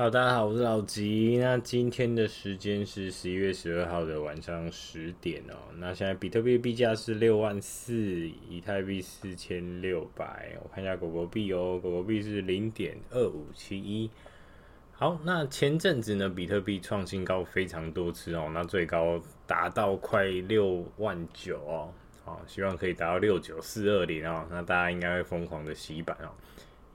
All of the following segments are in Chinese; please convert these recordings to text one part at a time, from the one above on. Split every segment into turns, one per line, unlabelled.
好，大家好，我是老吉。那今天的时间是十一月十二号的晚上十点哦。那现在比特币币价是六万四，以太币四千六百。我看一下狗狗币哦，狗狗币是零点二五七一。好，那前阵子呢，比特币创新高非常多次哦，那最高达到快六万九哦。好，希望可以达到六九四二零哦。那大家应该会疯狂的洗版哦。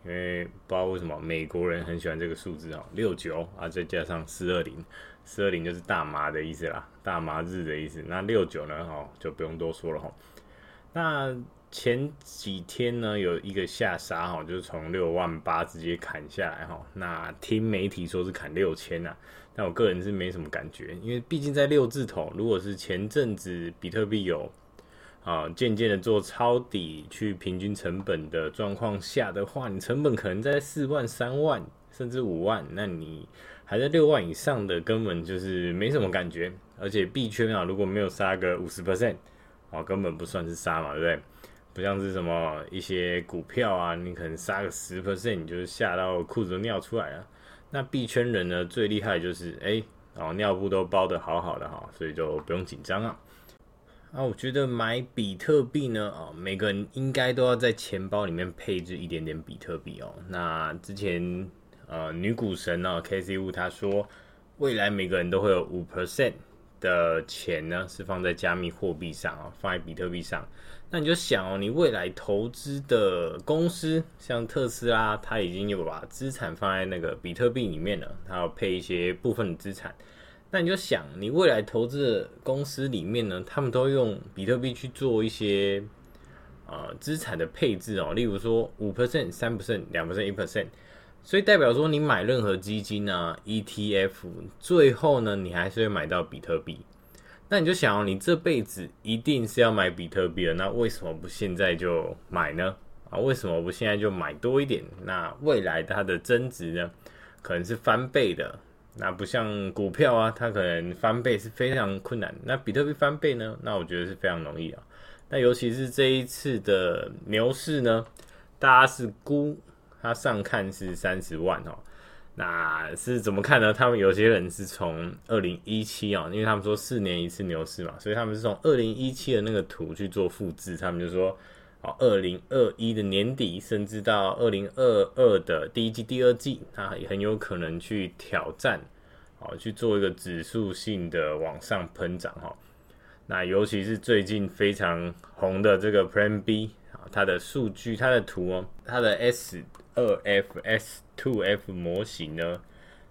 因为不知道为什么美国人很喜欢这个数字哦，六九啊，再加上四二零，四二零就是大麻的意思啦，大麻日的意思。那六九呢，哦，就不用多说了哈。那前几天呢，有一个下杀哈，就是从六万八直接砍下来哈。那听媒体说是砍六千呐，但我个人是没什么感觉，因为毕竟在六字头，如果是前阵子比特币有。啊，渐渐的做抄底去平均成本的状况下的话，你成本可能在四万、三万甚至五万，那你还在六万以上的，根本就是没什么感觉。而且币圈啊，如果没有杀个五十 percent，啊，根本不算是杀嘛，对不对？不像是什么一些股票啊，你可能杀个十 percent，你就是吓到裤子都尿出来了。那币圈人呢，最厉害就是哎，哦，尿布都包得好好的哈，所以就不用紧张啊。啊，我觉得买比特币呢，啊，每个人应该都要在钱包里面配置一点点比特币哦。那之前，呃，女股神呢，Casey Wu 她说，未来每个人都会有五 percent 的钱呢，是放在加密货币上啊，放在比特币上。那你就想哦，你未来投资的公司，像特斯拉，它已经有把资产放在那个比特币里面了，它要配一些部分的资产。那你就想，你未来投资的公司里面呢，他们都用比特币去做一些呃资产的配置哦，例如说五 percent、三 percent、两 percent、一 percent，所以代表说你买任何基金啊、ETF，最后呢，你还是会买到比特币。那你就想哦，你这辈子一定是要买比特币的，那为什么不现在就买呢？啊，为什么不现在就买多一点？那未来它的增值呢，可能是翻倍的。那不像股票啊，它可能翻倍是非常困难。那比特币翻倍呢？那我觉得是非常容易啊。那尤其是这一次的牛市呢，大家是估它上看是三十万哦。那是怎么看呢？他们有些人是从二零一七啊，因为他们说四年一次牛市嘛，所以他们是从二零一七的那个图去做复制，他们就说。二零二一的年底，甚至到二零二二的第一季、第二季，它也很有可能去挑战，好去做一个指数性的往上喷涨哈。那尤其是最近非常红的这个 Plan B 啊，它的数据、它的图哦，它的 S 二 F S two F 模型呢，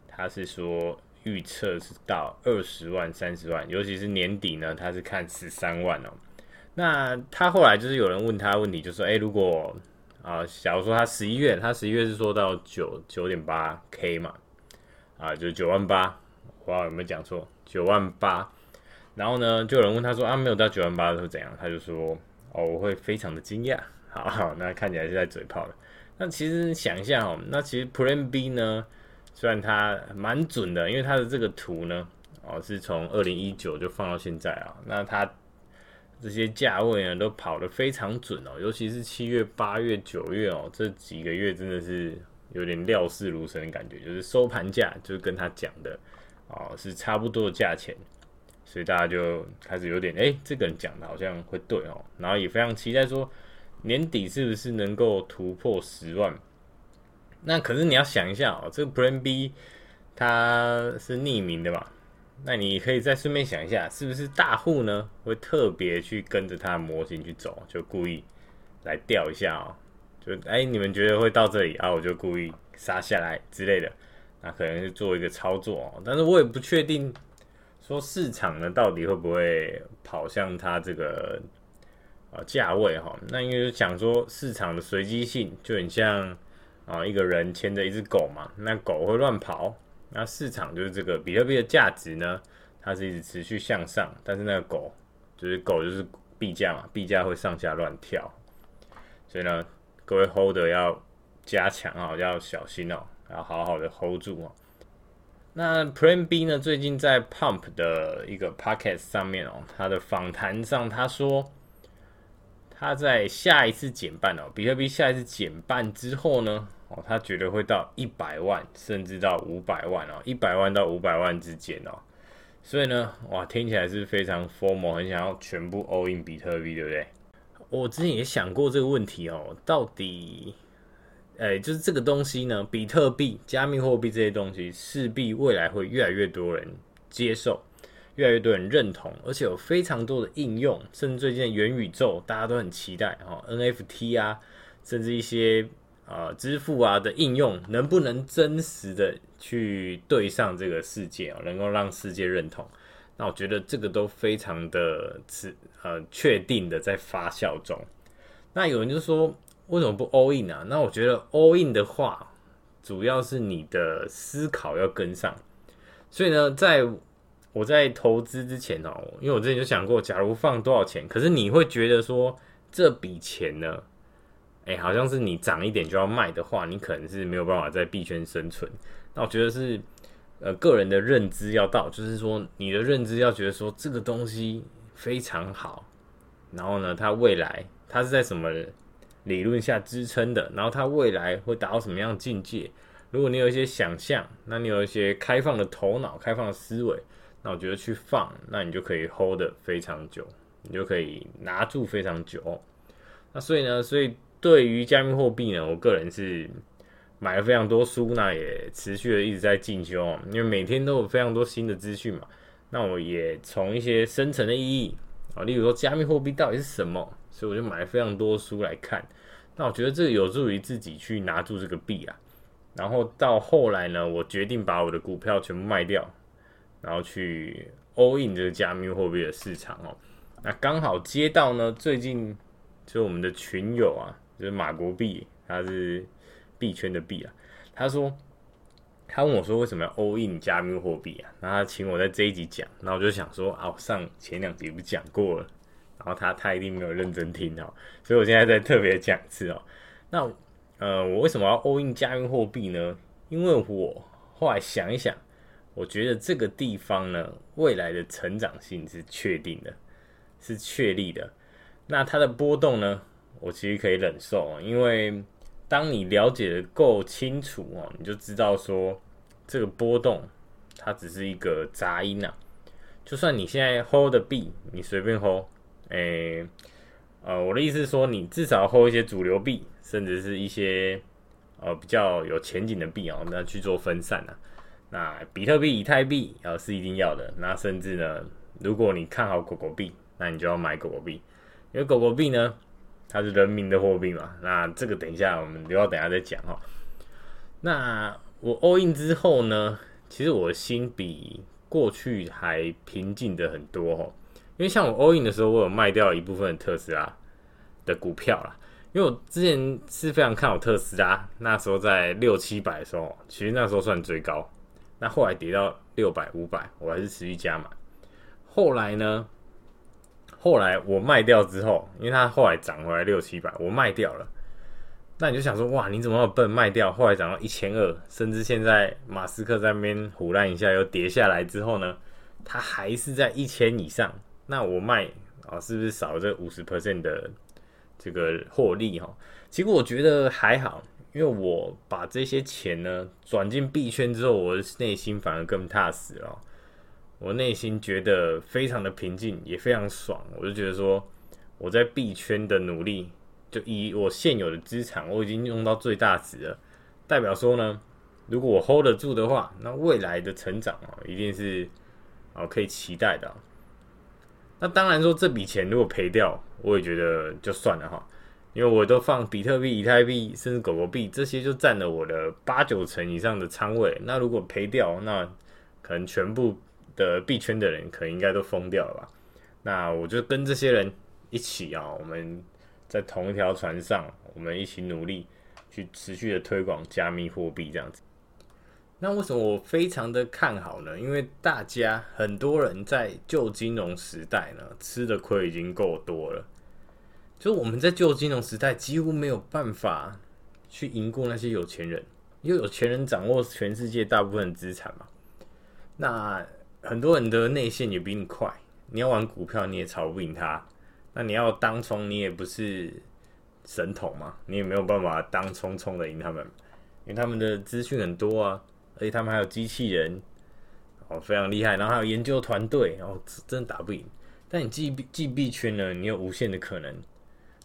它是说预测是到二十万、三十万，尤其是年底呢，它是看十三万哦。那他后来就是有人问他问题，就说：“哎、如果啊、假如说他十一月，他十一月是说到九九点八 K 嘛，啊，就是九万八，我不知道有没有讲错，九万八。然后呢，就有人问他说：啊，没有到九万八是怎样？他就说：哦，我会非常的惊讶。好，好，那看起来是在嘴炮的。那其实想一下哦，那其实 Plan B 呢，虽然它蛮准的，因为它的这个图呢，哦，是从二零一九就放到现在啊，那它。这些价位呢都跑得非常准哦，尤其是七月、八月、九月哦，这几个月真的是有点料事如神的感觉，就是收盘价就是跟他讲的哦是差不多的价钱，所以大家就开始有点哎，这个人讲的好像会对哦，然后也非常期待说年底是不是能够突破十万。那可是你要想一下哦，这个 Plan B 它是匿名的嘛？那你可以再顺便想一下，是不是大户呢会特别去跟着他的模型去走，就故意来钓一下哦？就哎、你们觉得会到这里啊，我就故意杀下来之类的，那可能是做一个操作哦。但是我也不确定说市场呢到底会不会跑向它这个呃价位哈？那因为讲说市场的随机性就很像啊一个人牵着一只狗嘛，那狗会乱跑。那市场就是这个比特币的价值呢，它是一直持续向上，但是那个狗就是狗就是币价嘛，币价会上下乱跳，所以呢，各位 holder 要加强啊，要小心哦，要好好的 hold 住哦。那 Plan B 呢，最近在 Pump 的一个 Podcast 上面哦，他的访谈上他说，他在下一次减半哦，比特币下一次减半之后呢。哦，他觉得会到一百万，甚至到五百万哦，一百万到五百万之间哦。所以呢，哇，听起来是非常 formal，很想要全部 all in 比特币，对不对？我之前也想过这个问题哦，到底，哎，就是这个东西呢，比特币、加密货币这些东西，势必未来会越来越多人接受，越来越多人认同，而且有非常多的应用，甚至最近元宇宙大家都很期待哦，NFT 啊，甚至一些啊、支付啊的应用，能不能真实的去对上这个世界啊，能够让世界认同？那我觉得这个都非常的是呃确定的在发酵中。那有人就说，为什么不 all in 啊？那我觉得 all in 的话，主要是你的思考要跟上。所以呢，在我在投资之前哦，因为我之前就想过，假如放多少钱，可是你会觉得说这笔钱呢，哎，好像是你涨一点就要卖的话，你可能是没有办法在币圈生存。那我觉得是。呃，个人的认知要到，就是说你的认知要觉得说这个东西非常好，然后呢，它未来它是在什么理论下支撑的，然后它未来会达到什么样的境界？如果你有一些想象，那你有一些开放的头脑、开放的思维，那我觉得去放，那你就可以 hold 得非常久，你就可以拿住非常久。那所以呢，所以对于加密货币呢，我个人是。买了非常多书，那也持续的一直在进修，因为每天都有非常多新的资讯嘛。那我也从一些深层的意义啊，例如说加密货币到底是什么，所以我就买了非常多书来看。那我觉得这个有助于自己去拿住这个币啊。然后到后来呢，我决定把我的股票全部卖掉，然后去 all in 这个加密货币的市场哦。那刚好接到呢，最近就我们的群友啊，就是马国币，他是。币圈的币啊，他说，他问我说，为什么要 all in 加密货币啊？然后他请我在这一集讲，那我就想说啊，我上前两集不讲过了，然后他他一定没有认真听哦，所以我现在再特别讲一次哦。那呃，我为什么要 all in 加密货币呢？因为我后来想一想，我觉得这个地方呢，未来的成长性是确定的，是确立的。那它的波动呢，我其实可以忍受，因为。当你了解的够清楚哦，你就知道说这个波动它只是一个杂音呐。就算你现在 hold 的币，你随便 hold，诶，呃，我的意思是说，你至少 hold 一些主流币，甚至是一些呃比较有前景的币哦，那去做分散啊。那比特币、以太币啊是一定要的。那甚至呢，如果你看好狗狗币，那你就要买狗狗币，因为狗狗币呢。它是人民的货币嘛？那这个等一下我们留到等下再讲哈。那我 all in 之后呢，其实我心比过去还平静的很多哈。因为像我 all in 的时候，我有卖掉一部分特斯拉的股票啦。因为我之前是非常看好特斯拉，那时候在六七百的时候，其实那时候算最高。那后来跌到六百、五百，我还是持续加码。后来呢？后来我卖掉之后，因为它后来涨回来六七百，我卖掉了。那你就想说，哇，你怎么那么笨卖掉？后来涨到一千二，甚至现在马斯克在那边胡乱一下又跌下来之后呢，它还是在一千以上。那我卖啊，是不是少了这五十 percent 的这个获利哈？结果我觉得还好，因为我把这些钱呢转进币圈之后，我的内心反而更踏实了。我内心觉得非常的平静，也非常爽。我就觉得说，我在币圈的努力，就以我现有的资产，我已经用到最大值了。代表说呢，如果我 hold 得住的话，那未来的成长啊，一定是啊可以期待的。那当然说，这笔钱如果赔掉，我也觉得就算了哈，因为我都放比特币、以太币，甚至狗狗币这些，就占了我的八九成以上的仓位。那如果赔掉，那可能全部。的币圈的人可能应该都疯掉了吧？那我就跟这些人一起啊，我们在同一条船上，我们一起努力去持续的推广加密货币这样子。那为什么我非常的看好呢？因为大家很多人在旧金融时代呢，吃的亏已经够多了。就我们在旧金融时代几乎没有办法去赢过那些有钱人，因为有钱人掌握全世界大部分资产嘛。那很多人的内线也比你快，你要玩股票你也炒不赢他，那你要当冲你也不是神童嘛，你也没有办法当冲冲的赢他们。因为他们的资讯很多啊，而且他们还有机器人，哦，非常厉害，然后还有研究团队，然后真的打不赢。但你进进币圈呢，你有无限的可能，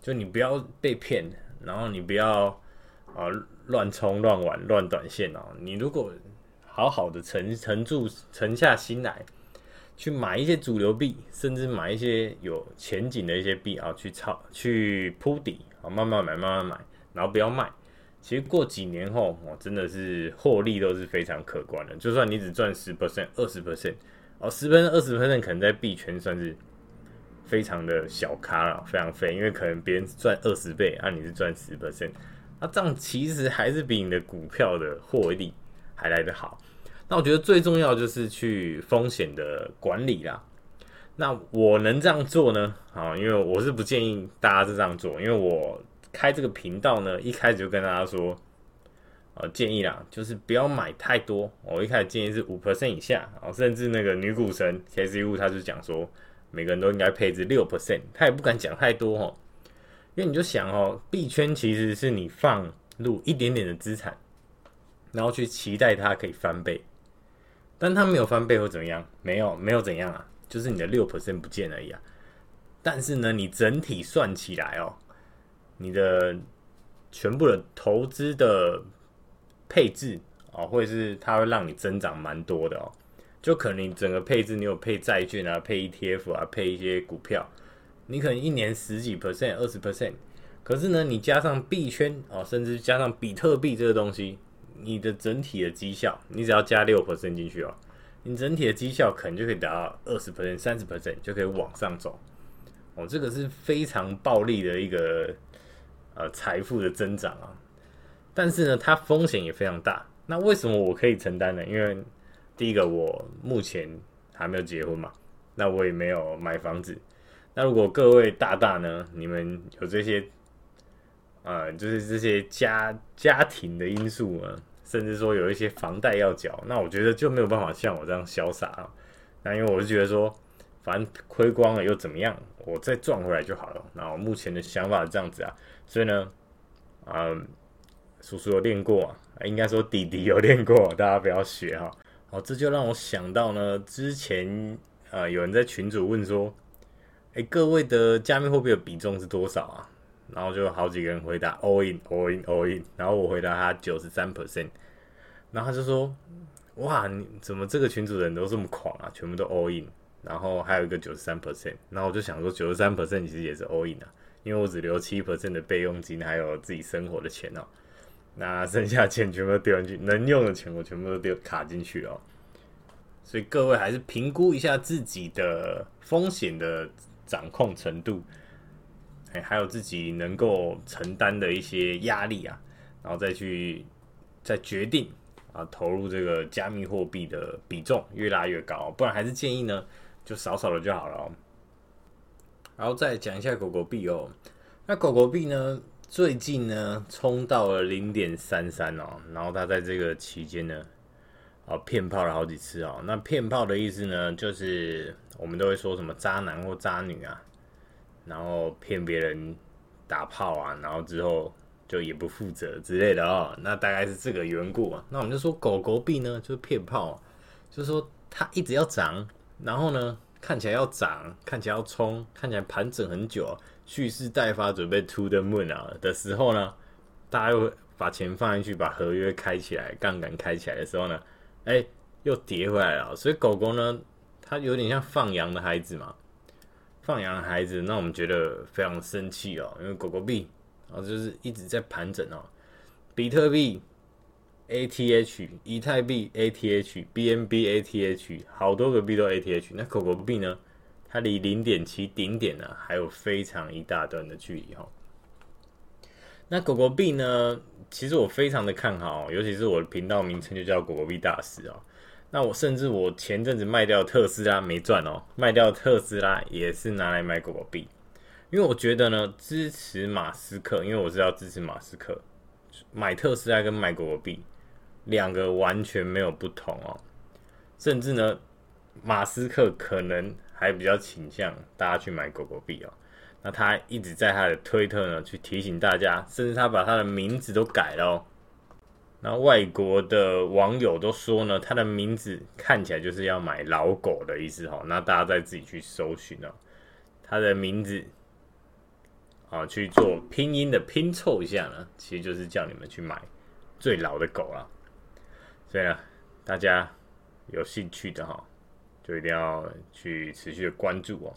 就你不要被骗，然后你不要啊乱冲乱玩乱短线哦。你如果好好的沉沉住沉下心来，去买一些主流币，甚至买一些有前景的一些币啊，去抄去铺底啊，慢慢买慢慢买，然后不要卖。其实过几年后，我真的是获利都是非常可观的。就算你只赚十 percent、二十 percent，哦，十分二十 percent 可能在币圈算是非常的小咖了，非常废，因为可能别人赚二十倍，啊，你是赚十 percent，那这样其实还是比你的股票的获利还来得好。那我觉得最重要就是去风险的管理啦。那我能这样做呢？啊，因为我是不建议大家是这样做，因为我。开这个频道呢，一开始就跟大家说，呃，建议啦，就是不要买太多。我一开始建议是五 percent 以下，哦，甚至那个女股神 KCU 他就讲说，每个人都应该配置六 percent，他也不敢讲太多哦，因为你就想哦，币圈其实是你放入一点点的资产，然后去期待它可以翻倍，但它没有翻倍或怎么样？没有，没有怎样啊，就是你的六 percent 不见而已啊。但是呢，你整体算起来哦。你的全部的投资的配置啊，或者是它会让你增长蛮多的哦。就可能你整个配置，你有配债券啊，配 ETF 啊，配一些股票，你可能一年十几 percent、二十 percent。可是呢，你加上币圈哦，甚至加上比特币这个东西，你的整体的绩效，你只要加六 percent 进去哦，你整体的绩效可能就可以达到二十 percent、三十 percent，就可以往上走哦。这个是非常暴利的一个。呃，财富的增长啊，但是呢，它风险也非常大。那为什么我可以承担呢？因为第一个，我目前还没有结婚嘛，那我也没有买房子。那如果各位大大呢，你们有这些，呃，就是这些家家庭的因素呢，甚至说有一些房贷要缴，那我觉得就没有办法像我这样潇洒啊。那因为我是觉得说，反正亏光了又怎么样，我再赚回来就好了。那我目前的想法是这样子啊。所以呢，嗯，叔叔有练过，应该说弟弟有练过，大家不要学哈。好，这就让我想到呢，之前啊，有人在群组问说，哎，各位的加密货币的比重是多少啊？然后就好几个人回答 all in，all in，all in。然后我回答他九十三 percent，然后他就说，哇，你怎么这个群主人都这么狂啊？全部都 all in，然后还有一个九十三 percent，然后我就想说，九十三 percent 其实也是 all in 啊。因为我只留七 percent 的备用金，还有自己生活的钱哦，那剩下钱全部都丢进去，能用的钱我全部都丢卡进去哦。所以各位还是评估一下自己的风险的掌控程度，哎，还有自己能够承担的一些压力啊，然后再去再决定啊投入这个加密货币的比重越拉越高，不然还是建议呢就少少的就好了。然后再讲一下狗狗币哦，那狗狗币呢，最近呢冲到了零点三三哦，然后它在这个期间呢，啊骗炮了好几次哦。那骗炮的意思呢，就是我们都会说什么渣男或渣女啊，然后骗别人打炮啊，然后之后就也不负责之类的哦。那大概是这个缘故啊。那我们就说狗狗币呢，就是骗炮，就是说它一直要涨，然后呢。看起来要涨，看起来要冲，看起来盘整很久，蓄势待发，准备 to the moon 啊的时候呢，大家又把钱放进去，把合约开起来，杠杆开起来的时候呢，哎、又跌回来了。所以狗狗呢，它有点像放羊的孩子嘛，放羊的孩子，那我们觉得非常生气哦，因为狗狗币啊，就是一直在盘整哦，比特币。ATH、以太币、ATH、BNB、ATH，好多个币都 ATH。那狗狗币呢？它离零点七顶点呢，还有非常一大段的距离哈。那狗狗币呢？其实我非常的看好，尤其是我的频道名称就叫狗狗币大师哦。那我甚至我前阵子卖掉特斯拉没赚哦，卖掉特斯拉也是拿来买狗狗币，因为我觉得呢，支持马斯克，因为我知道支持马斯克，买特斯拉跟买狗狗币。两个完全没有不同哦，甚至呢，马斯克可能还比较倾向大家去买狗狗币哦。那他一直在他的推特呢去提醒大家，甚至他把他的名字都改了哦。那外国的网友都说呢，它的名字看起来就是要买老狗的意思哈。那大家再自己去搜寻哦，它的名字啊去做拼音的拼凑一下呢，其实就是叫你们去买最老的狗了。所以呢，大家有兴趣的哈，就一定要去持续的关注哦。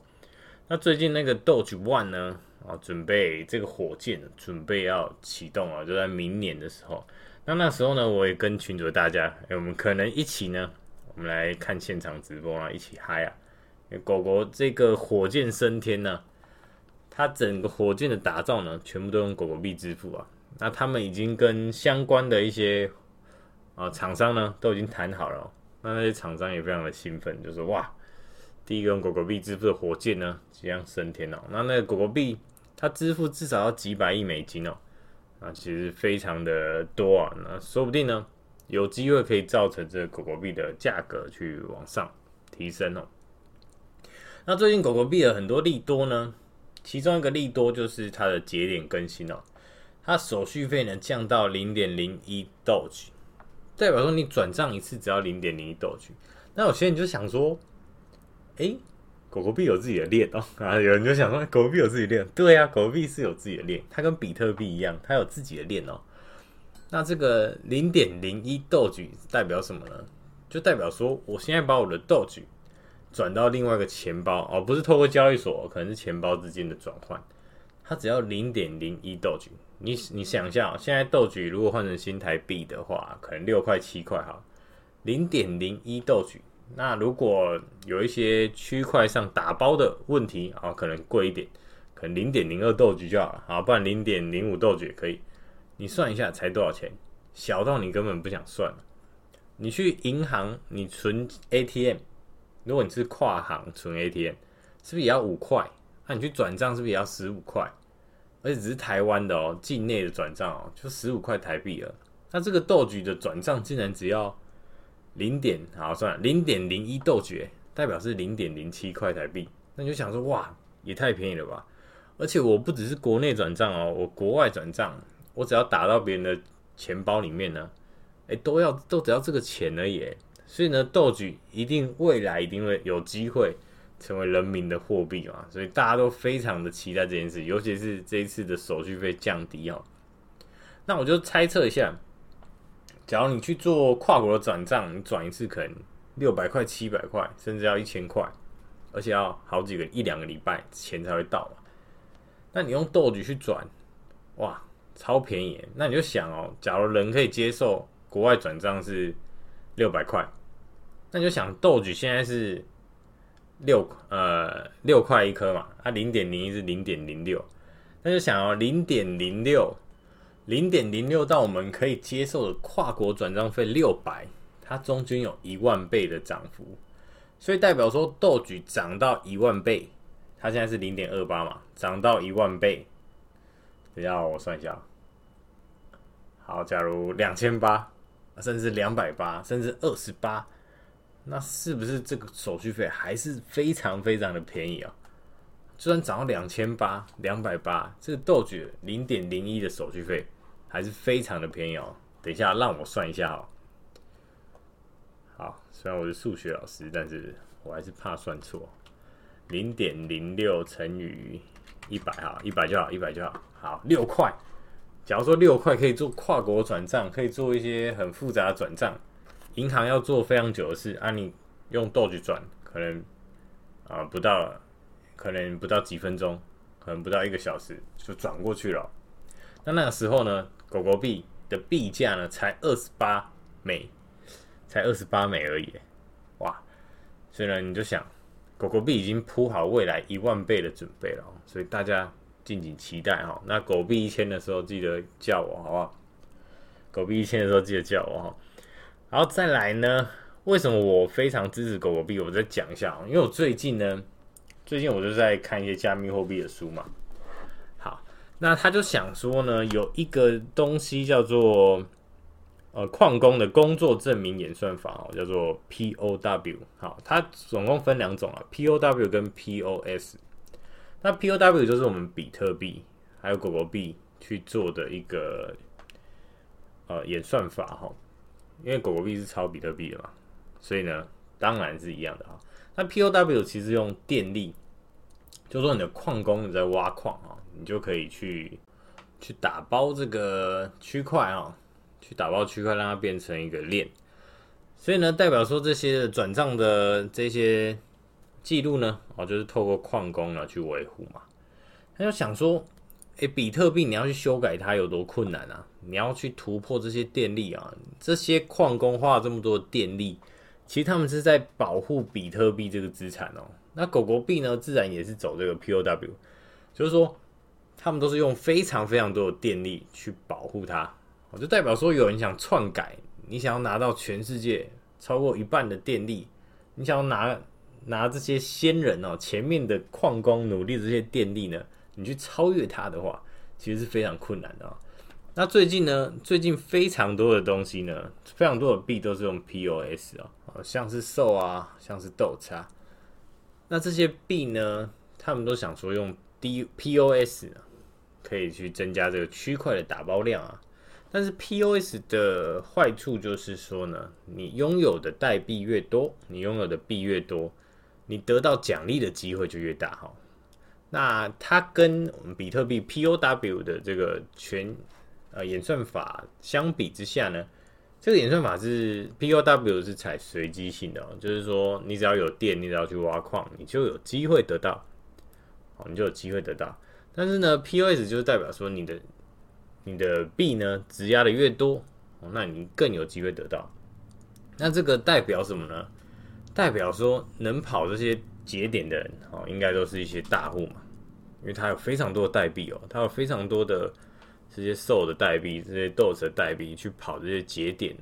那最近那个 Doge One 呢，啊，准备这个火箭准备要启动啊，就在明年的时候。那那时候呢，我也跟群主大家，欸，我们可能一起呢，我们来看现场直播啊，一起嗨啊！狗狗这个火箭升天呢，它整个火箭的打造呢，全部都用狗狗币支付啊。那他们已经跟相关的一些啊厂商呢，都已经谈好了。那那些厂商也非常的兴奋，就说哇，第一个用狗狗币支付的火箭呢，即将升天了。那那个狗狗币，它支付至少要几百亿美金哦。啊，其实非常的多啊，那说不定呢，有机会可以造成这个狗狗币的价格去往上提升哦。那最近狗狗币有很多利多呢，其中一个利多就是它的节点更新哦，它手续费呢降到零点零一 Doge，代表说你转账一次只要零点零一 Doge。那有些人就想说，诶。狗狗币有自己的链哦，啊，有人就想说，狗狗币有自己的链，对啊，狗狗币是有自己的链，它跟比特币一样，它有自己的链哦。那这个零点零一 Doge 代表什么呢？就代表说，我现在把我的豆举转到另外一个钱包哦，不是透过交易所，可能是钱包之间的转换，它只要零点零一 Doge。你你想一下，现在豆举如果换成新台币的话，可能六块七块哈，零点零一 Doge。那如果有一些区块上打包的问题啊，可能贵一点，可能零点零二 Doge 就好了，啊，不然零点零五 Doge 也可以。你算一下才多少钱？小到你根本不想算。你去银行，你存 ATM，如果你是跨行存 ATM，是不是也要五块？那、你去转账是不是也要十五块？而且只是台湾的哦，境内的转账哦，就十五块台币了。那这个豆局的转账竟然只要。零点好算了，零点零一 Doge 代表是零点零七块台币，那你就想说哇，也太便宜了吧！而且我不只是国内转账哦，我国外转账，我只要打到别人的钱包里面呢，哎，都要都只要这个钱而已。所以呢，Doge 一定未来一定会有机会成为人民的货币嘛，所以大家都非常的期待这件事，尤其是这一次的手续费降低哦。那我就猜测一下。假如你去做跨国的转账，你转一次可能六百块、七百块，甚至要一千块，而且要好几个一两个礼拜钱才会到。那你用 Doge 去转，哇，超便宜。那你就想哦，假如人可以接受国外转账是六百块，那你就想 Doge 现在是六呃六块一颗嘛，它零点零一是零点零六，那就想哦零点零六。零点零六到我们可以接受的跨国转账费六百，它中间有一万倍的涨幅，所以代表说豆举涨到一万倍，它现在是零点二八嘛，涨到一万倍，等一下我算一下，好，假如两千八，甚至两百八，甚至二十八，那是不是这个手续费还是非常非常的便宜啊？就算涨到两千八、两百八，这个 Doge 零点零一的手续费还是非常的便宜哦。等一下，让我算一下哦。好，虽然我是数学老师，但是我还是怕算错。零点零六乘以一百哈，一百就好，一百就好。好，六块。假如说六块可以做跨国转账，可以做一些很复杂的转账，银行要做非常久的事，啊，你用 Doge 转，可能啊、不到。可能不到几分钟，可能不到一个小时就转过去了。那那个时候呢，狗狗币的币价呢才二十八美，才二十八美而已。哇！所以呢，你就想，狗狗币已经铺好未来一万倍的准备了。所以大家敬请期待哈。那狗币一千的时候记得叫我好不好？狗币一千的时候记得叫我哈。然后再来呢，为什么我非常支持狗狗币？我再讲一下，因为我最近呢。最近我就在看一些加密货币的书嘛，好，那他就想说呢，有一个东西叫做呃矿工的工作证明演算法哦，叫做 POW，好，它总共分两种啊，POW 跟 POS。那 POW 就是我们比特币还有狗狗币去做的一个呃演算法哈，因为狗狗币是抄比特币的嘛，所以呢，当然是一样的啊。那 POW 其实用电力，就说你的矿工你在挖矿啊，你就可以去去打包这个区块啊，去打包区块让它变成一个链，所以呢，代表说这些转账的这些记录呢，哦，就是透过矿工呢去维护嘛。他就想说，诶，比特币你要去修改它有多困难啊？你要去突破这些电力啊，这些矿工花了这么多电力。其实他们是在保护比特币这个资产哦。那狗狗币呢，自然也是走这个 POW，就是说他们都是用非常非常多的电力去保护它。就代表说，有人想篡改，你想要拿到全世界超过一半的电力，你想要拿拿这些先人哦，前面的矿工努力这些电力呢，你去超越它的话，其实是非常困难的哦。那最近呢，最近非常多的东西呢，非常多的币都是用 POS 哦。像是 SO 啊，像是豆叉，那这些币呢，他们都想说用 D POS 可以去增加这个区块的打包量啊。但是 POS 的坏处就是说呢，你拥有的代币越多，你拥有的币越多，你得到奖励的机会就越大哈。那它跟我们比特币 POW 的这个全呃演算法相比之下呢，这个演算法是 POW 是采随机性的哦，就是说你只要有电，你只要去挖矿，你就有机会得到，哦，你就有机会得到。但是呢，POS 就是代表说你的你的币呢，质押的越多，哦，那你更有机会得到。那这个代表什么呢？代表说能跑这些节点的人，哦，应该都是一些大户嘛，因为他有非常多的代币哦，他有非常多的。这些瘦的代币，这些豆子的代币去跑这些节点，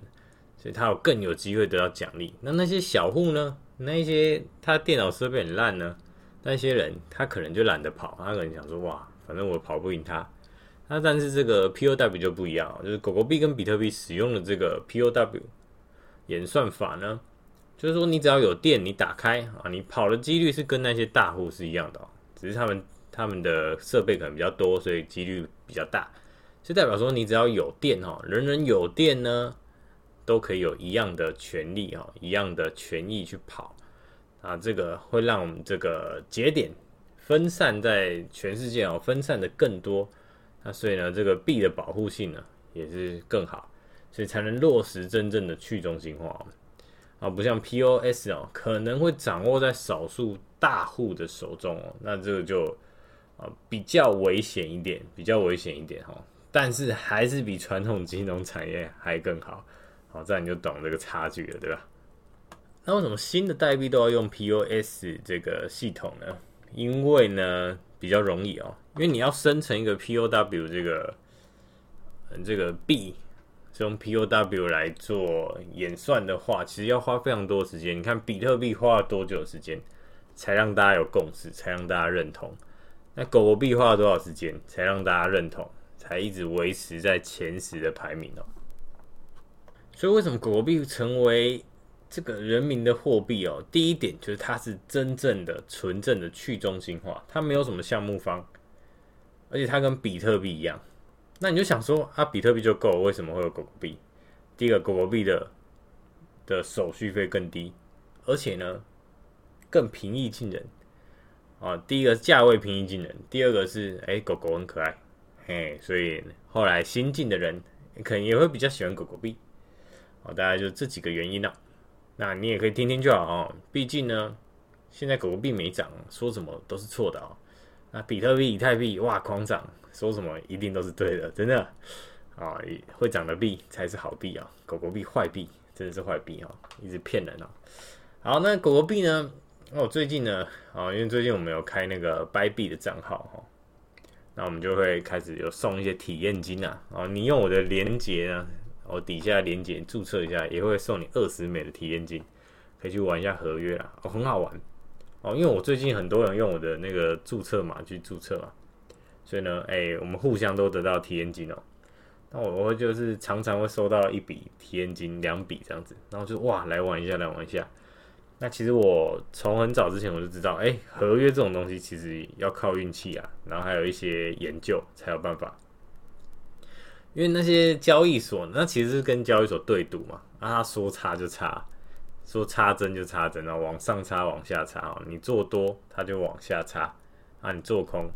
所以他有更有机会得到奖励。那那些小户呢？那一些他电脑设备很烂呢？那些人他可能就懒得跑，他可能想说：哇，反正我跑不赢他。那但是这个 POW 就不一样，就是狗狗币跟比特币使用的这个 POW 演算法呢，就是说你只要有电，你打开啊，你跑的几率是跟那些大户是一样的，只是他们他们的设备可能比较多，所以几率比较大。就代表说，你只要有电哈，人人有电呢，都可以有一样的权利哈，一样的权益去跑啊。这个会让我们这个节点分散在全世界哦，分散的更多。那所以呢，这个币的保护性呢也是更好，所以才能落实真正的去中心化啊，不像 POS 哦，可能会掌握在少数大户的手中哦。那这个就啊比较危险一点，比较危险一点哈。但是还是比传统金融产业还更好，好，这样你就懂这个差距了，对吧？那为什么新的代币都要用 POS 这个系统呢？因为呢比较容易哦，因为你要生成一个 POW 这个这个币，是用 POW 来做演算的话，其实要花非常多时间。你看比特币花了多久时间才让大家有共识，才让大家认同？那狗狗币花了多少时间才让大家认同？才一直维持在前十的排名哦，所以为什么狗狗币成为这个人民的货币哦？第一点就是它是真正的纯正的去中心化，它没有什么项目方，而且它跟比特币一样。那你就想说啊，比特币就够了，为什么会有狗狗币？第一个，狗狗币的的手续费更低，而且呢更平易近人啊。第一个价位平易近人，第二个是哎，狗狗很可爱。嘿，所以后来新进的人可能也会比较喜欢狗狗币，哦，大概就这几个原因了。那你也可以听听就好哦，毕竟呢，现在狗狗币没涨，说什么都是错的哦。那比特币、以太币哇狂涨，说什么一定都是对的，真的啊，会涨的币才是好币啊，狗狗币坏币真的是坏币啊，一直骗人啊。好，那狗狗币呢？哦，最近呢，啊，因为最近我们有开那个 Bybit 的账号哈。那我们就会开始有送一些体验金啊，哦，你用我的连结呢，我底下连结注册一下，也会送你二十美的体验金，可以去玩一下合约啦，哦，很好玩。哦，因为我最近很多人用我的那个注册码去注册嘛，所以呢，哎，我们互相都得到体验金哦，那我会就是常常会收到一笔体验金，两笔这样子，然后就哇，来玩一下，来玩一下。那其实我从很早之前我就知道，哎，合约这种东西其实要靠运气啊，然后还有一些研究才有办法。因为那些交易所，那其实是跟交易所对赌嘛，那他说插就插，说插针就插针，然后往上插往下插哈，你做多它就往下插，啊你做空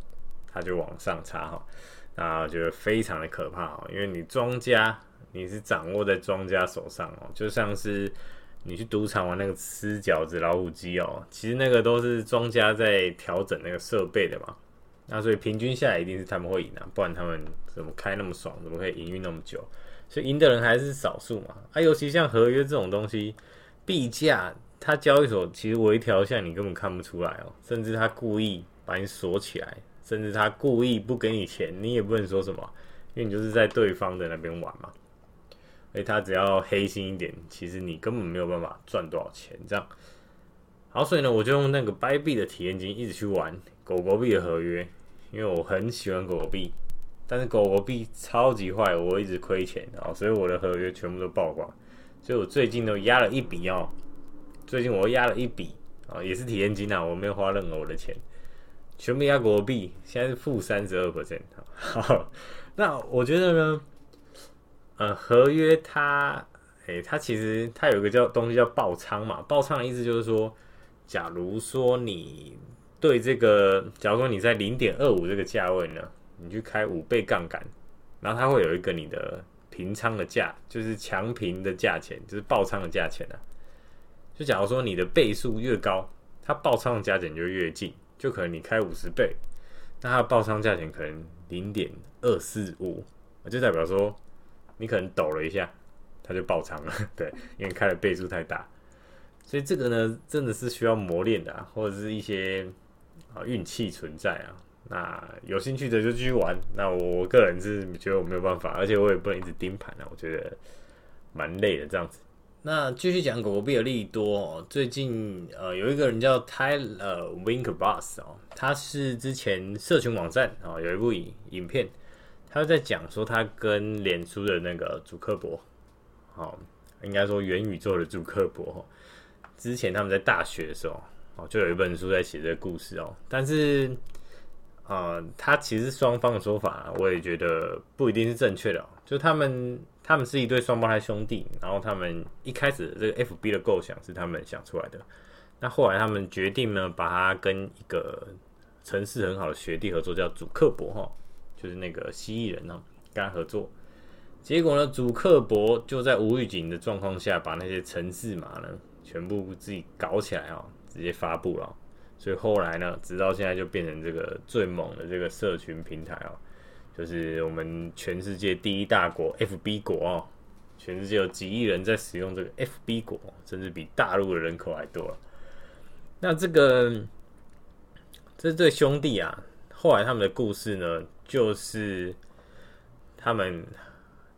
它就往上插哈，那我觉得非常的可怕哦，因为你庄家你是掌握在庄家手上哦，就像是你去赌场玩那个吃饺子老虎机哦，其实那个都是庄家在调整那个设备的嘛。那所以平均下来一定是他们会赢啊，不然他们怎么开那么爽，怎么可以营运那么久？所以赢的人还是少数嘛。啊，尤其像合约这种东西，币价它交易所其实微调一下你根本看不出来哦，甚至他故意把你锁起来，甚至他故意不给你钱，你也不能说什么，因为你就是在对方的那边玩嘛。所以他只要黑心一点，其实你根本没有办法赚多少钱这样。好，所以呢，我就用那个 b 币的体验金一直去玩。狗狗币的合约，因为我很喜欢狗狗币，但是狗狗币超级坏，我一直亏钱啊，所以我的合约全部都爆光。所以我最近都压了一笔哦，最近我压了一笔啊，也是体验金啊，我没有花任何我的钱，全部压狗狗币，现在是负三十二 percent。好，那我觉得呢，呃，合约它，哎、欸，它其实它有一个叫东西叫爆仓嘛，爆仓的意思就是说，假如说你。对这个，假如说你在零点二五这个价位呢，你去开五倍杠杆，然后它会有一个你的平仓的价，就是强平的价钱，就是爆仓的价钱啊。就假如说你的倍数越高，它爆仓的价钱就越近，就可能你开五十倍，那它的爆仓价钱可能零点二四五，就代表说你可能抖了一下，它就爆仓了，对，因为开的倍数太大，所以这个呢，真的是需要磨练的啊，或者是一些。啊，运气存在啊，那有兴趣的就继续玩。那我个人是觉得我没有办法，而且我也不能一直盯盘啊，我觉得蛮累的这样子。那继续讲狗狗币的利多哦，最近呃有一个人叫 Tyler Winklevoss 哦，他是之前社群网站啊有一部影影片，他在讲说他跟脸书的那个祖克伯，好，应该说元宇宙的祖克伯，之前他们在大学的时候。哦，就有一本书在写这个故事哦，但是，呃，他其实双方的说法，我也觉得不一定是正确的哦。就他们，他们是一对双胞胎兄弟，然后他们一开始这个 FB 的构想是他们想出来的，那后来他们决定呢，把它跟一个城市很好的学弟合作，叫祖克伯哈，就是那个蜥蜴人哦，跟他合作，结果呢，祖克伯就在无预警的状况下，把那些城市码呢，全部自己搞起来哦。直接发布了，所以后来呢，直到现在就变成这个最猛的这个社群平台哦，就是我们全世界第一大国 FB 国哦，全世界有几亿人在使用这个 FB 国，甚至比大陆的人口还多。那这个这对兄弟啊，后来他们的故事呢，就是他们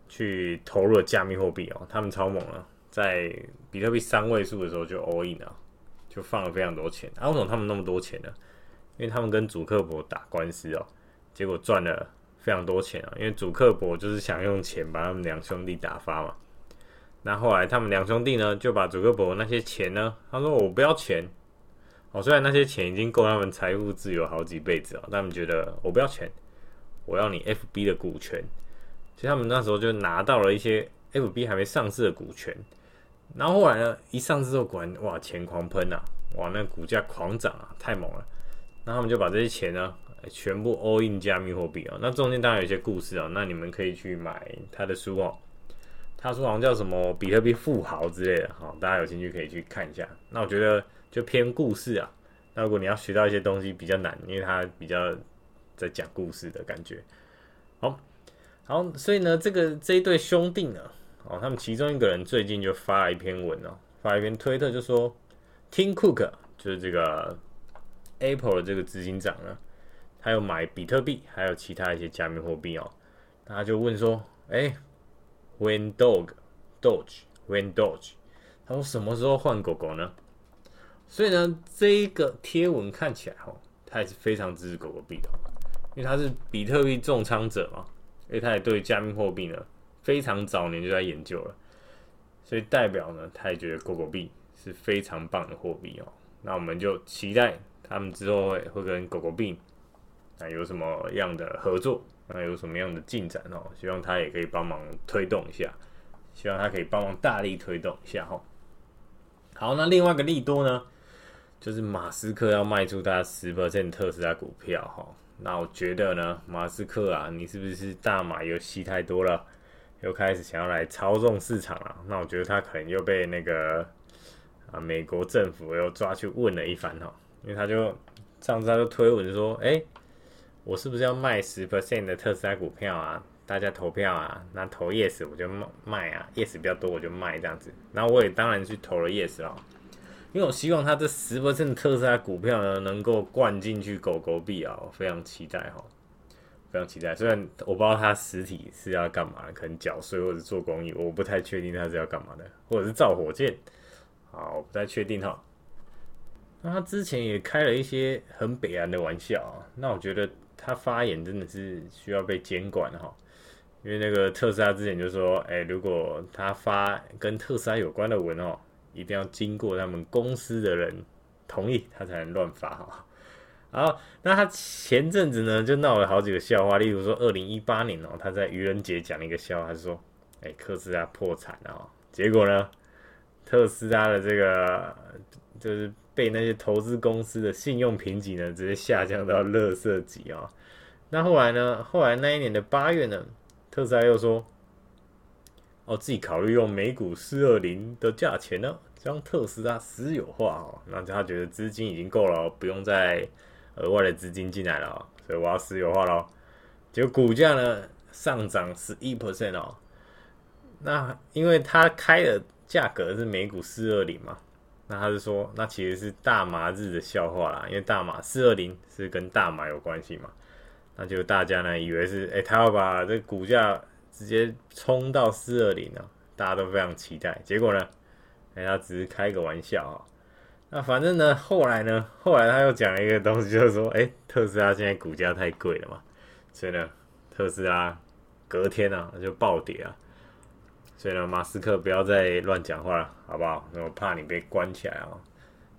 去投入了加密货币哦，他们超猛了，在比特币三位数的时候就 all in 了。就放了非常多钱，啊，为什么他们那么多钱呢？因为他们跟祖克伯打官司哦，结果赚了非常多钱啊。因为祖克伯就是想用钱把他们两兄弟打发嘛。那后来他们两兄弟呢，就把祖克伯那些钱呢，他说我不要钱。哦，虽然那些钱已经够他们财富自由好几辈子哦，但他们觉得我不要钱，我要你 FB 的股权。其实他们那时候就拿到了一些 FB 还没上市的股权。然后后来呢，一上市之后，果然哇，钱狂喷啊，哇，那股价狂涨啊，太猛了。那他们就把这些钱呢，全部 all in 加密货币啊。那中间当然有一些故事啊，那你们可以去买他的书哦。他书好像叫什么比特币富豪之类的，哈，大家有兴趣可以去看一下。那我觉得就偏故事啊。那如果你要学到一些东西比较难，因为它比较在讲故事的感觉。好，好，所以呢，这个这一对兄弟呢。哦，他们其中一个人最近就发了一篇文哦，发一篇推特，就说 Tim Cook 就是这个 Apple 的这个执行长呢，他有买比特币，还有其他一些加密货币哦。他就问说：“哎，When dog Doge When Doge？” 他说：“什么时候换狗狗呢？”所以呢，这一个贴文看起来哦，他也是非常支持狗狗币的，因为他是比特币重仓者嘛，因为他也对加密货币呢。非常早年就在研究了，所以代表呢，他也觉得狗狗币是非常棒的货币哦。那我们就期待他们之后会会跟狗狗币啊有什么样的合作那有什么样的进展哦？希望他也可以帮忙推动一下，希望他可以帮忙大力推动一下哈。好，那另外一个利多呢，就是马斯克要卖出他十 percent 特斯拉股票哈。那我觉得呢，马斯克啊，你是不是大麻又吸太多了，又开始想要来操纵市场了？那我觉得他可能又被那个啊美国政府又抓去问了一番哈，因为他就上次他就推文说，哎、我是不是要卖十 percent 的特斯拉股票啊？大家投票啊，那投 yes 我就卖啊，yes 比较多我就卖这样子。那我也当然去投了 yes 了。因为我希望他这十%特斯拉股票呢，能够灌进去狗狗币啊，我非常期待哈，非常期待。虽然我不知道他实体是要干嘛，可能缴税或者做公益，我不太确定他是要干嘛的，或者是造火箭，好，我不太确定哈。那他之前也开了一些很北烂的玩笑啊，那我觉得他发言真的是需要被监管哈，因为那个特斯拉之前就说，哎，如果他发跟特斯拉有关的文哦。一定要经过他们公司的人同意，他才能乱发哈。好，那他前阵子呢就闹了好几个笑话，例如说二零一八年哦，他在愚人节讲了一个笑话，他说：“哎，特斯拉破产了哦。”结果呢，特斯拉的这个就是被那些投资公司的信用评级呢直接下降到垃圾级啊。那后来呢，后来那一年的八月呢，特斯拉又说。哦，自己考虑用美股四二零的价钱呢，将特斯拉私有化哦。那他觉得资金已经够了，不用再额外的资金进来了，所以我要私有化喽。结果股价呢上涨十一 percent 哦。那因为他开的价格是每股四二零嘛，那他就说那其实是大麻日的笑话啦，因为大麻四二零是跟大麻有关系嘛。那就大家呢以为是哎、他要把这股价。直接冲到四二零了，大家都非常期待。结果呢，哎，他只是开个玩笑啊。那反正呢，后来呢，后来他又讲了一个东西，就是说，哎，特斯拉现在股价太贵了嘛，所以呢，特斯拉隔天啊就暴跌啊。所以呢，马斯克不要再乱讲话了，好不好？我怕你被关起来啊。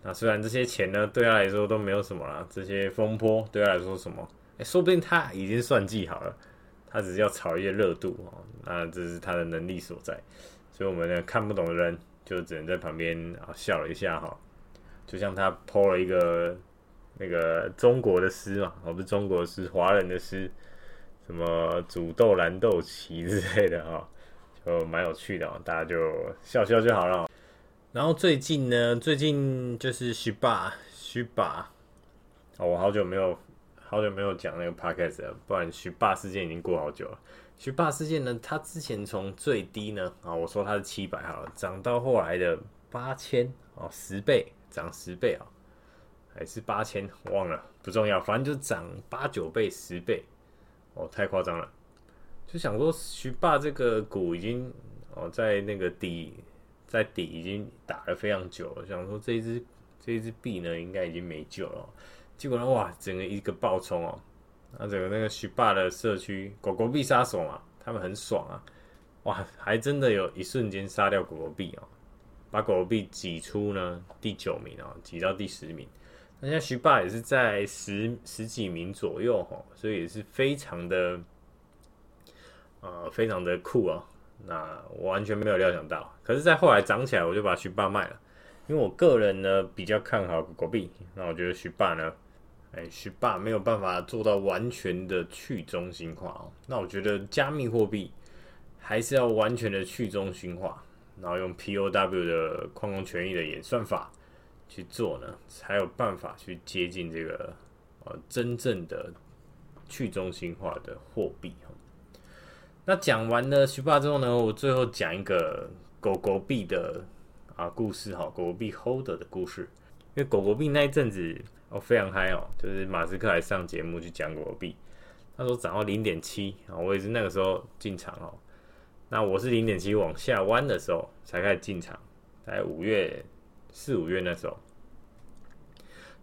那虽然这些钱呢，对他来说都没有什么了，这些风波对他来说什么？哎，说不定他已经算计好了。他只是要炒一些热度哦，那这是他的能力所在，所以我们呢看不懂的人就只能在旁边啊笑了一下哈，就像他 po 了一个那个中国的诗嘛，哦不是中国诗，华人的诗，什么煮豆燃豆萁之类的哈，就蛮有趣的，大家就笑笑就好了。然后最近呢，最近就是徐霸徐霸哦我好久没有。好久没有讲那个 podcast 了，不然徐霸事件已经过好久了。徐霸事件呢，它之前从最低呢，啊，我说它是七百好了，涨到后来的八千哦，十倍涨十倍啊，还是八千，忘了不重要，反正就涨八九倍、十倍哦，太夸张了。就想说徐霸这个股已经哦，在那个底，在底已经打了非常久了，想说这一只这一只币呢，应该已经没救了。结果呢，哇，整个一个爆冲哦，那整个那个徐霸的社区狗狗币杀手嘛，他们很爽啊，哇，还真的有一瞬间杀掉狗狗币哦，把狗狗币挤出呢第九名哦，挤到第十名。那现在徐霸也是在十十几名左右哈，所以也是非常的，呃，非常的酷啊。那我完全没有料想到，可是，在后来涨起来，我就把徐霸卖了，因为我个人呢比较看好狗狗币，那我觉得徐霸呢。哎，Shiba 没有办法做到完全的去中心化哦。那我觉得加密货币还是要完全的去中心化，然后用 POW 的矿工权益的演算法去做呢，才有办法去接近这个呃真正的去中心化的货币。那讲完了 Shiba 之后呢，我最后讲一个狗狗币的啊故事哈，狗狗币 Holder 的故事，因为狗狗币那一阵子。哦，非常嗨哦！就是马斯克还上节目去讲狗狗币，他说涨到零点七啊，我也是那个时候进场哦。那我是零点七往下弯的时候才开始进场，在五月四五月那时候。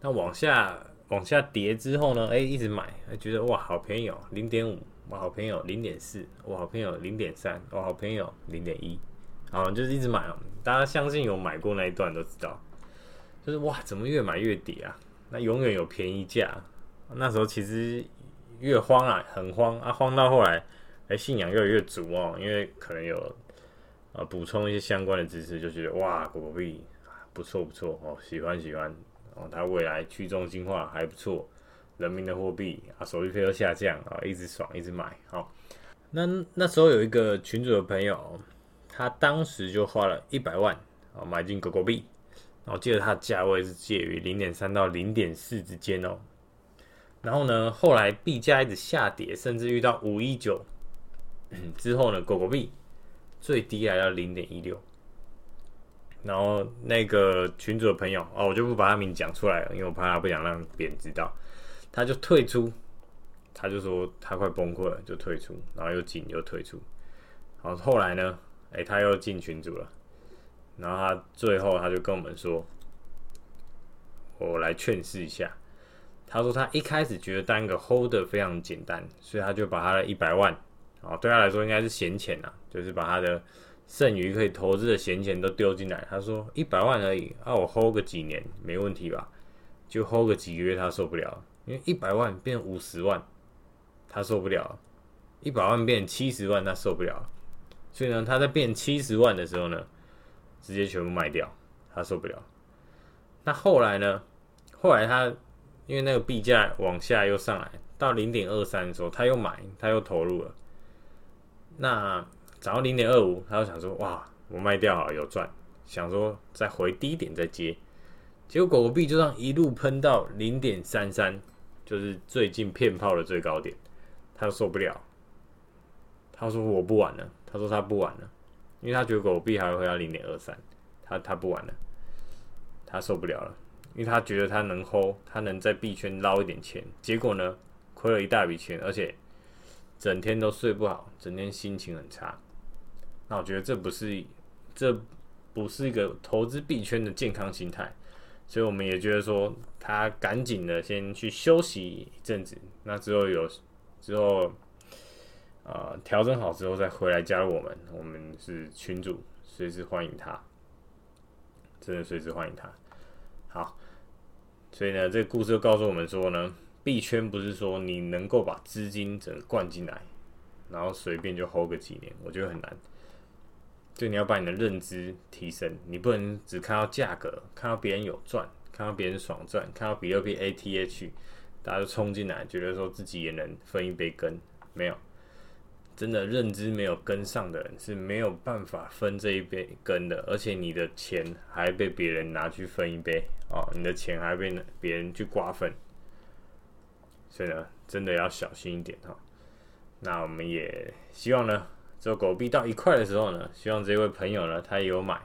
那往下往下跌之后呢，哎，一直买，还觉得哇，好便宜哦，零点五，哇，好便宜哦，零点四，哇，好便宜哦，零点三，哇，好便宜哦，零点一，好，就是一直买哦。大家相信有买过那一段都知道，就是哇，怎么越买越跌啊？那永远有便宜价，那时候其实越慌啊，很慌啊，慌到后来，哎、信仰越来越足哦，因为可能有呃补充一些相关的知识，就觉得哇，狗狗币不错不错哦，喜欢喜欢哦，它未来去中心化还不错，人民的货币啊，手续费又下降啊，一直爽一直买好。那那时候有一个群主的朋友，他当时就花了一百万啊买进狗狗币。我记得它的价位是介于零点三到零点四之间哦。然后呢，后来币价一直下跌，甚至遇到五一九之后呢，狗狗币最低来到零点一六。然后那个群主的朋友哦，我就不把他名讲出来了，因为我怕他不想让别人知道，他就退出，他就说他快崩溃了，就退出，然后又进又退出。然后后来呢，哎，他又进群组了。然后他最后他就跟我们说：“我来劝示一下。”他说他一开始觉得当个 holder 非常简单，所以他就把他的一百万啊，对他来说应该是闲钱呐，就是把他的剩余可以投资的闲钱都丢进来。他说一百万而已啊，我 hold 个几年没问题吧？就 hold 个几个月他受不了，因为一百万变五十万他受不了，一百万变七十万他受不了，所以呢，他在变七十万的时候呢。直接全部卖掉，他受不了。那后来呢？后来他因为那个币价往下又上来到零点二三的时候，他又买，他又投入了。那涨到零点二五，他就想说：哇，我卖掉好有赚，想说再回低点再接。结果狗狗币就这样一路喷到零点三三，就是最近骗炮的最高点，他又受不了。他说：我不玩了。他说他不玩了。因为他觉得狗币还会回到零点二三，他他不玩了，他受不了了，因为他觉得他能 hold，他能在币圈捞一点钱，结果呢，亏了一大笔钱，而且整天都睡不好，整天心情很差。那我觉得这不是这不是一个投资币圈的健康心态，所以我们也觉得说他赶紧的先去休息一阵子，那之后有之后。呃，调整好之后再回来加入我们，我们是群主，随时欢迎他，真的随时欢迎他。好，所以呢，这个故事就告诉我们说呢，币圈不是说你能够把资金整个灌进来，然后随便就 hold 个几年，我觉得很难。就你要把你的认知提升，你不能只看到价格，看到别人有赚，看到别人爽赚，看到比特币 ATH，大家都冲进来，觉得说自己也能分一杯羹，没有。真的认知没有跟上的人是没有办法分这一杯羹的，而且你的钱还被别人拿去分一杯哦，你的钱还被别人去瓜分，所以呢，真的要小心一点哈。那我们也希望呢，这狗币到一块的时候呢，希望这位朋友呢，他也有买，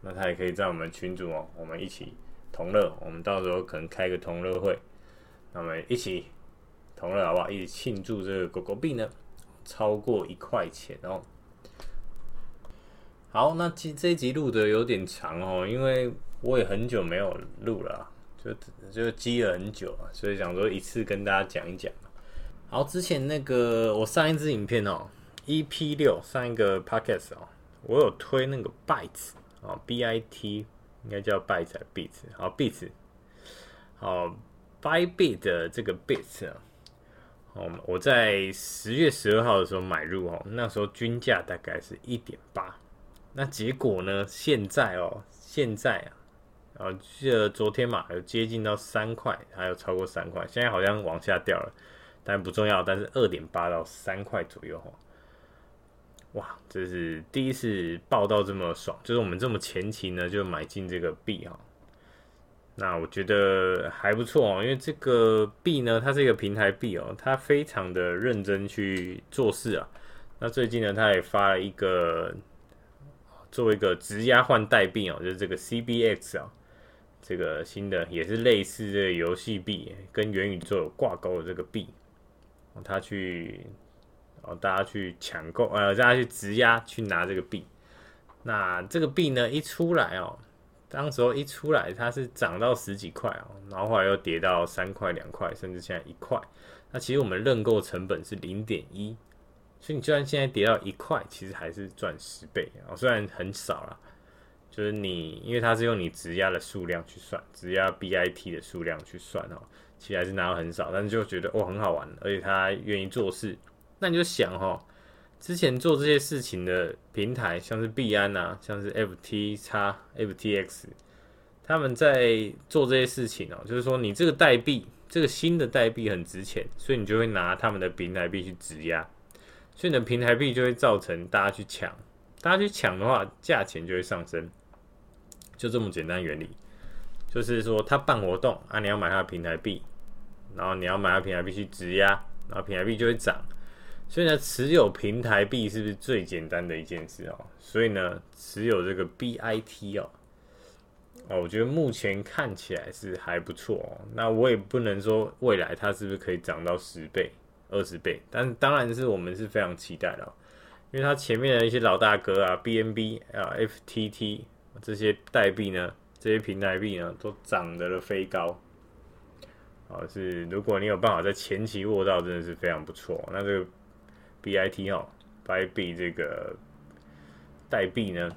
那他也可以在我们群组哦，我们一起同乐，我们到时候可能开个同乐会，那我们一起同乐好不好？一起庆祝这个狗狗币呢。超过一块钱哦。好，那这这一集录的有点长哦，因为我也很久没有录了，就就积了很久啊，所以想说一次跟大家讲一讲。好，之前那个我上一支影片哦，EP 六上一个 Podcast 哦，我有推那个 Bytes 哦，B I T 应该叫 Bytes 还是 Bits？好，Bits，好，Bybit 的这个 Bits 啊。哦，我在十月十二号的时候买入哦，那时候均价大概是一点八，那结果呢？现在哦，现在啊，啊，记得昨天嘛，有接近到三块，还有超过三块，现在好像往下掉了，但不重要，但是二点八到三块左右哦，哇，这是第一次报到这么爽，就是我们这么前期呢就买进这个币哈。那我觉得还不错哦，因为这个币呢，它是一个平台币哦，它非常的认真去做事啊。那最近呢，它也发了一个做一个质押换代币哦，就是这个 CBX 啊，这个新的也是类似这个游戏币，跟元宇宙有挂钩的这个币，它去哦，大家去抢购，呃，大家去质押去拿这个币。那这个币呢，一出来哦。当时候一出来，它是涨到十几块哦，然后后来又跌到三块、两块，甚至现在一块。那其实我们认购成本是零点一，所以你就算现在跌到一块，其实还是赚十倍啊，虽然很少啦，就是你，因为它是用你质押的数量去算，质押 BIT 的数量去算哦，其实还是拿到很少，但是就觉得哦很好玩，而且他愿意做事，那你就想哈、哦，之前做这些事情的平台，像是币安啊，像是 FTX、FTX，他们在做这些事情哦，就是说你这个代币，这个新的代币很值钱，所以你就会拿他们的平台币去质押，所以你的平台币就会造成大家去抢，大家去抢的话，价钱就会上升。就这么简单原理，就是说他办活动啊，你要买他的平台币，然后你要买他平台币去质押，然后平台币就会涨。所以呢，持有平台币是不是最简单的一件事哦？所以呢，持有这个 BIT 哦，哦，我觉得目前看起来是还不错哦。那我也不能说未来它是不是可以涨到十倍、二十倍，但当然是我们是非常期待的哦，因为它前面的一些老大哥啊，BNB 啊，FTT。这些代币呢，这些平台币呢，都涨得了飞高。哦，是如果你有办法在前期握到，真的是非常不错。那这个 BIT 哦，Bybit 这个代币呢，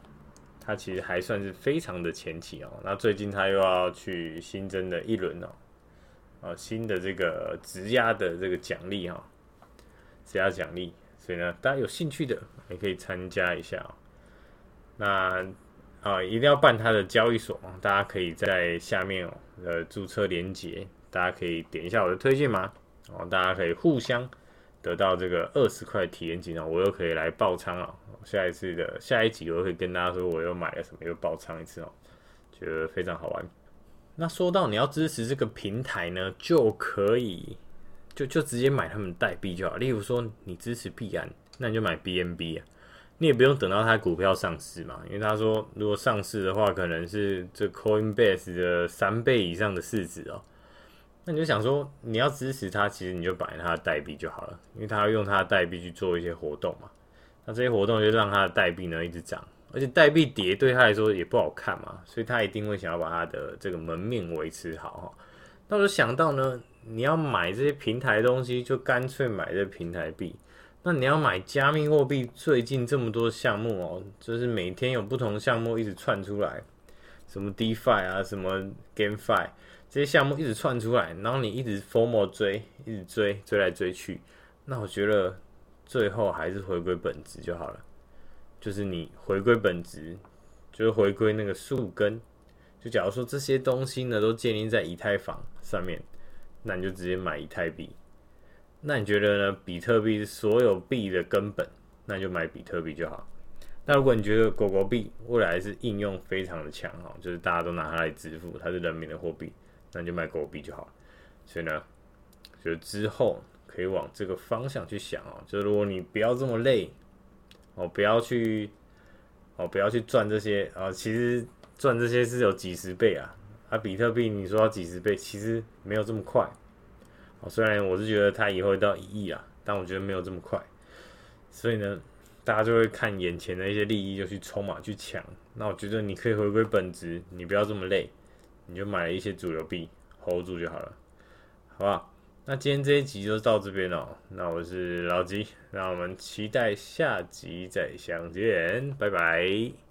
它其实还算是非常的前期哦。那最近它又要去新增的一轮哦，啊，新的这个质押的这个奖励哈，质押奖励，所以呢，大家有兴趣的也可以参加一下哦。那啊，一定要办他的交易所，大家可以在下面哦，呃，注册连接，大家可以点一下我的推荐码哦，大家可以互相得到这个二十块体验金哦，我又可以来爆仓啊，下一次的下一集我可以跟大家说我又买了什么，又爆仓一次哦，觉得非常好玩。那说到你要支持这个平台呢，就可以就就直接买他们代币就好，例如说你支持币安，那你就买 BNB 啊。你也不用等到它股票上市嘛，因为他说如果上市的话，可能是这 Coinbase 的三倍以上的市值哦。那你就想说，你要支持他，其实你就买他的代币就好了，因为他要用他的代币去做一些活动嘛。那这些活动就让他的代币呢一直涨，而且代币跌对他来说也不好看嘛，所以他一定会想要把他的这个门面维持好哈。那我就想到呢，你要买这些平台东西，就干脆买这平台币。那你要买加密货币，最近这么多项目哦，就是每天有不同项目一直窜出来，什么 DeFi 啊，什么 GameFi 这些项目一直窜出来，然后你一直 FOMO 追，一直追，追来追去，那我觉得最后还是回归本质就好了，就是你回归本质，就是回归那个树根。就假如说这些东西呢都建立在以太坊上面，那你就直接买以太币。那你觉得呢？比特币是所有币的根本，那就买比特币就好。那如果你觉得狗狗币未来是应用非常的强哈，就是大家都拿它来支付，它是人民的货币，那就卖狗币就好。所以呢，就之后可以往这个方向去想哦。就如果你不要这么累哦，不要去哦，不要去赚这些啊。其实赚这些是有几十倍啊。啊，比特币你说要几十倍，其实没有这么快。哦虽然我是觉得它以后到一亿啊，但我觉得没有这么快，所以呢，大家就会看眼前的一些利益就去冲嘛，去抢。那我觉得你可以回归本质，你不要这么累，你就买一些主流币 hold 住就好了，好不好？那今天这一集就到这边了，那我是老吉，那我们期待下集再相见，拜拜。